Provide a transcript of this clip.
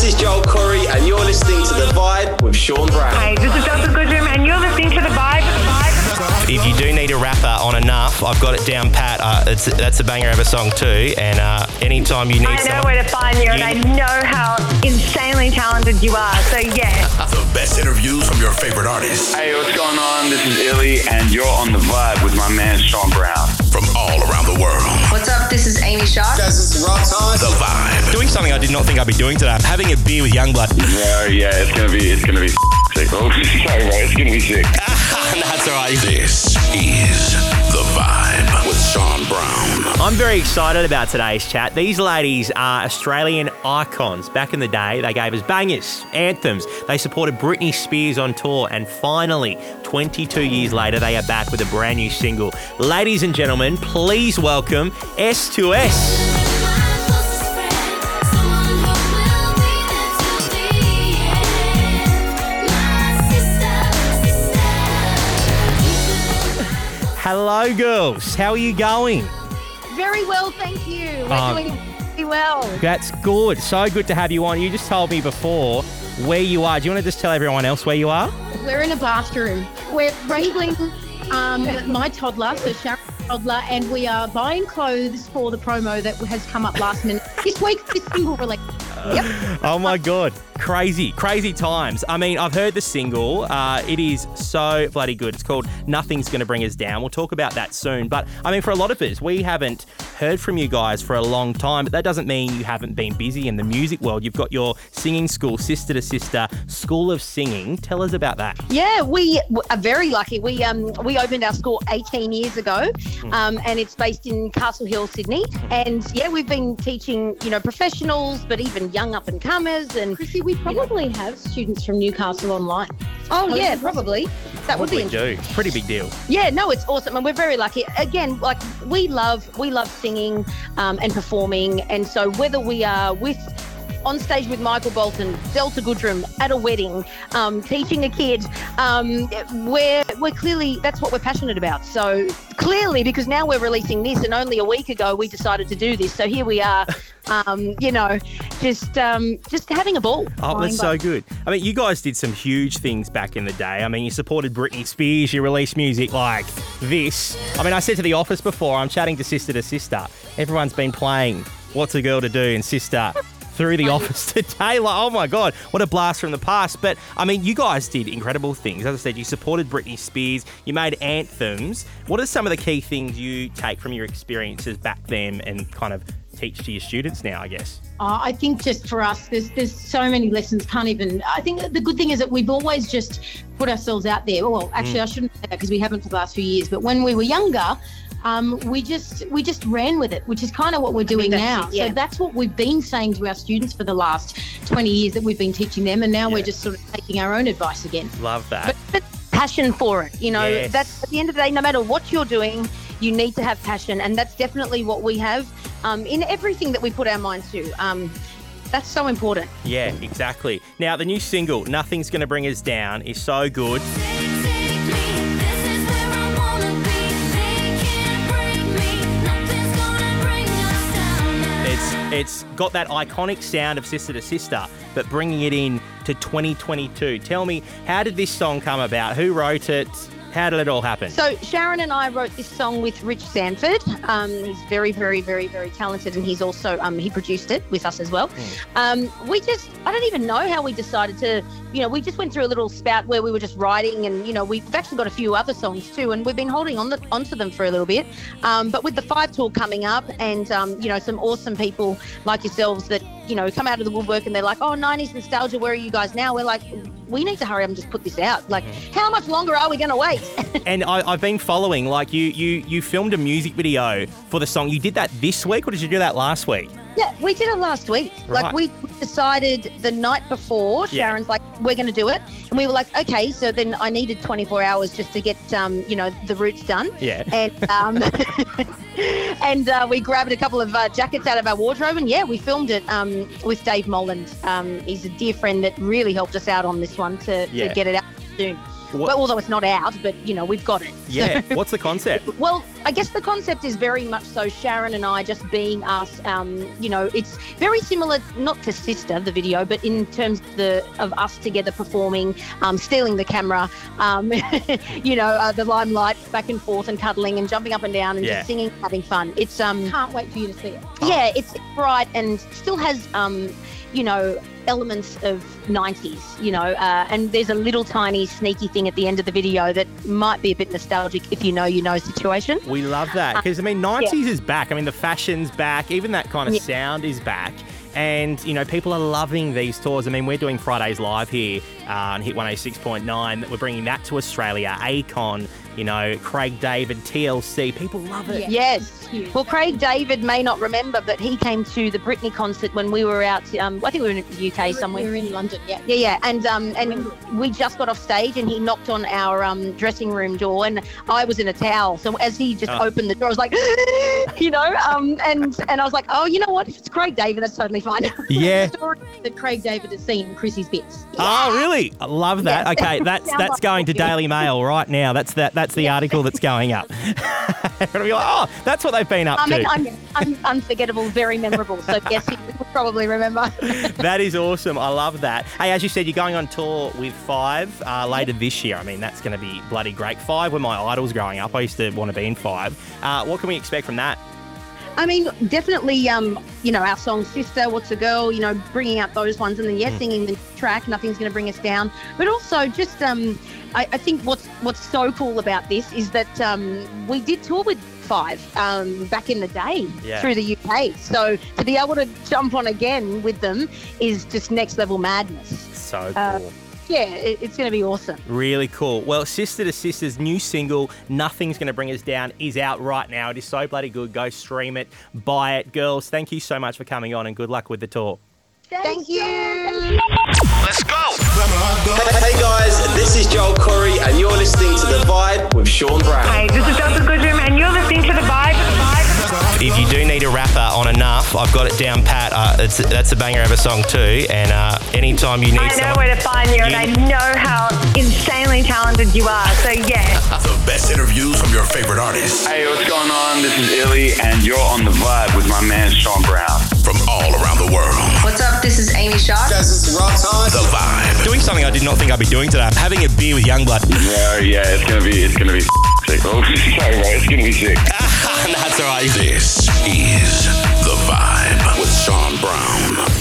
this is Joel Corry, and you're listening to The Vibe with Sean Brown. Hey, this is Goodrem, If you do need a rapper on enough, I've got it down pat. Uh, it's, that's a banger of a song too. And uh, anytime you need I know someone, where to find you, and I know how insanely talented you are. So, yeah. The best interviews from your favorite artists Hey, what's going on? This is Illy, and you're on the vibe with my man Sean Brown. from all around the world. What's up? This is Amy Shark. Guys, this is Rob Thomas. The Vibe. doing something I did not think I'd be doing today. I'm having a beer with YUNGBLUD. Yeah, yeah, it's gonna be, it's gonna be sick. Oh, sorry, bro, it's gonna be sick. that's all right. This is The Vibe with Sean Brown. I'm very excited about today's chat. These ladies are Australian icons. Back in the day, they gave us bangers, anthems. They supported Britney Spears on tour, and finally, 22 years later, they are back with a brand new single. Ladies and gentlemen, please welcome S2S. Hello, girls. How are you going? Very well, thank you. We're Um, doing very well. That's good. So good to have you on. You just told me before where you are. Do you want to just tell everyone else where you are? We're in a bathroom. We're wrangling um, my toddler, so Sharon's toddler, and we are buying clothes for the promo that has come up last minute this week. This single release. Yep. Oh my god, crazy, crazy times. I mean, I've heard the single. Uh, it is so bloody good. It's called "Nothing's Gonna Bring Us Down." We'll talk about that soon. But I mean, for a lot of us, we haven't heard from you guys for a long time. But that doesn't mean you haven't been busy in the music world. You've got your singing school, Sister to Sister School of Singing. Tell us about that. Yeah, we are very lucky. We um we opened our school 18 years ago, um, and it's based in Castle Hill, Sydney. And yeah, we've been teaching you know professionals, but even young up and comers. And Chrissy, we probably have students from Newcastle online. Oh yeah, probably that would be do. Pretty big deal. Yeah, no, it's awesome, and we're very lucky. Again, like we love, we love singing um, and performing, and so whether we are with on stage with Michael Bolton, Delta Goodrem at a wedding, um, teaching a kid, um, we're we're clearly that's what we're passionate about. So clearly, because now we're releasing this, and only a week ago we decided to do this, so here we are. Um, you know, just um, just having a ball. Oh, that's so good. I mean, you guys did some huge things back in the day. I mean, you supported Britney Spears, you released music like this. I mean, I said to the office before, I'm chatting to Sister to Sister. Everyone's been playing What's a Girl to Do and Sister through the office to Taylor. oh my God, what a blast from the past. But I mean, you guys did incredible things. As I said, you supported Britney Spears, you made anthems. What are some of the key things you take from your experiences back then and kind of teach to your students now, I guess? Uh, I think just for us, there's there's so many lessons. Can't even. I think the good thing is that we've always just put ourselves out there. Well, actually, I shouldn't say that because we haven't for the last few years. But when we were younger, um, we just we just ran with it, which is kind of what we're doing now. it, yeah. So that's what we've been saying to our students for the last 20 years that we've been teaching them, and now we're just sort of taking our own advice again. Love that. But, but passion for it, you know. Yes. That's at the end of the day, no matter what you're doing, you need to have passion, and that's definitely what we have um, in everything that we put our minds to. Um, that's so important. Yeah, exactly. Now, the new single, Nothing's Gonna Bring Us Down, is so good. It's got that iconic sound of Sister to Sister, but bringing it in to 2022. Tell me, how did this song come about? Who wrote it? How did it all happen? So Sharon and I wrote this song with Rich Sanford. Um, he's very, very, very, very talented, and he's also um, he produced it with us as well. Um, we just I don't even know how we decided to. You know, we just went through a little spout where we were just writing, and you know, we've actually got a few other songs too, and we've been holding on the, onto them for a little bit. Um, but with the five tour coming up, and um, you know, some awesome people like yourselves that you know come out of the woodwork and they're like, oh, 90s nostalgia, where are you guys now? We're like, we need to hurry up and just put this out. Like, mm-hmm. how much longer are we going to wait? and I, I've been following, like you, you, you filmed a music video for the song. You did that this week, or did you do that last week? Yeah, we did it last week. Right. Like we decided the night before. Yeah. Sharon's like, "We're going to do it," and we were like, "Okay." So then I needed 24 hours just to get, um, you know, the roots done. Yeah. And um, and uh, we grabbed a couple of uh, jackets out of our wardrobe, and yeah, we filmed it um, with Dave Molland. Um, he's a dear friend that really helped us out on this one to, Yeah. to get it out soon. What- well, although it's not out, but you know we've got it. Yeah. So- What's the concept? well, I guess the concept is very much so Sharon and I just being us. Um, you know, it's very similar, not to Sister, the video, but in terms of, the, of us together performing, um, stealing the camera, um, you know, uh, the limelight, back and forth and cuddling and jumping up and down and Yeah. just singing, having fun. It's um, Can't wait for you to see it. yeah, it's bright and still has um, you know, elements of 90s, you know, uh, and there's a little tiny sneaky thing at the end of the video that might be a bit nostalgic if you know you know situation. We love that because I mean, '90s is back. I mean, the fashion's back. Even that kind of Yeah. sound is back. And you know, people are loving these tours. I mean, we're doing Fridays live here on Hit 106.9. We're bringing that to Australia. Akon, you know, Craig David, TLC. People love it. Yes. Well, Craig David may not remember, but he came to the Britney concert when we were out. Um, I think we were in the UK somewhere. We were in London, yeah. Yeah, yeah, and um, and we just got off stage, and he knocked on our um, dressing room door, and I was in a towel. So as he just Oh. opened the door, I was like, you know, um, and and I was like, oh, you know what? If it's Craig David, that's totally fine. Yeah. Story that Craig David has seen Chrissy's bits. Oh, really? I love that. Yeah. Okay, that's that's like going to. Daily Mail right now. That's that. That's the article that's going up. Will be like, oh, that's what they've been up I mean, to. I'm, I'm unforgettable, very memorable. So yes, he would probably remember. that is awesome. I love that. Hey, as you said, you're going on tour with Five uh, later this year. I mean, that's going to be bloody great. Five were my idols growing up. I used to want to be in Five. Uh, what can we expect from that? I mean, definitely, um, you know, our song "Sister," "What's a Girl," you know, bringing out those ones, and then yes, singing the track. Nothing's going to bring us down. But also, just um, I, I think what's what's so cool about this is that um, we did tour with Five um, back in the day Yeah. through the UK. So to be able to jump on again with them is just next level madness. So Uh, cool. Yeah, it, it's going to be awesome. Really cool. Well, Sister to Sister's new single, Nothing's Gonna Bring Us Down, is out right now. It is so bloody good. Go stream it, buy it. Girls, thank you so much for coming on and good luck with the tour. Thank you. Let's go. Hey guys, this is Joel Corry, and you're listening to The Vibe with Sean Brown. Hey, this is Delta Goodrem, need a rapper on enough, I've got it down pat. Uh, it's, that's a banger of a song too. And uh, anytime you need I know someone, where to find you, and I know how insanely talented you are. So yeah. The best interviews from your favorite artists Hey, what's going on? This is Illy, and you're on the vibe with my man Sean Brown. from all around the world. What's up? This is Amy Shark. The Vibe. doing something I did not think I'd be doing today. I'm Having a beer with YUNGBLUD. Yeah, yeah, it's gonna be, it's gonna be sick. Oh, sorry, bro, it's gonna be sick. That's all right. This is The Vibe with Sean Brown.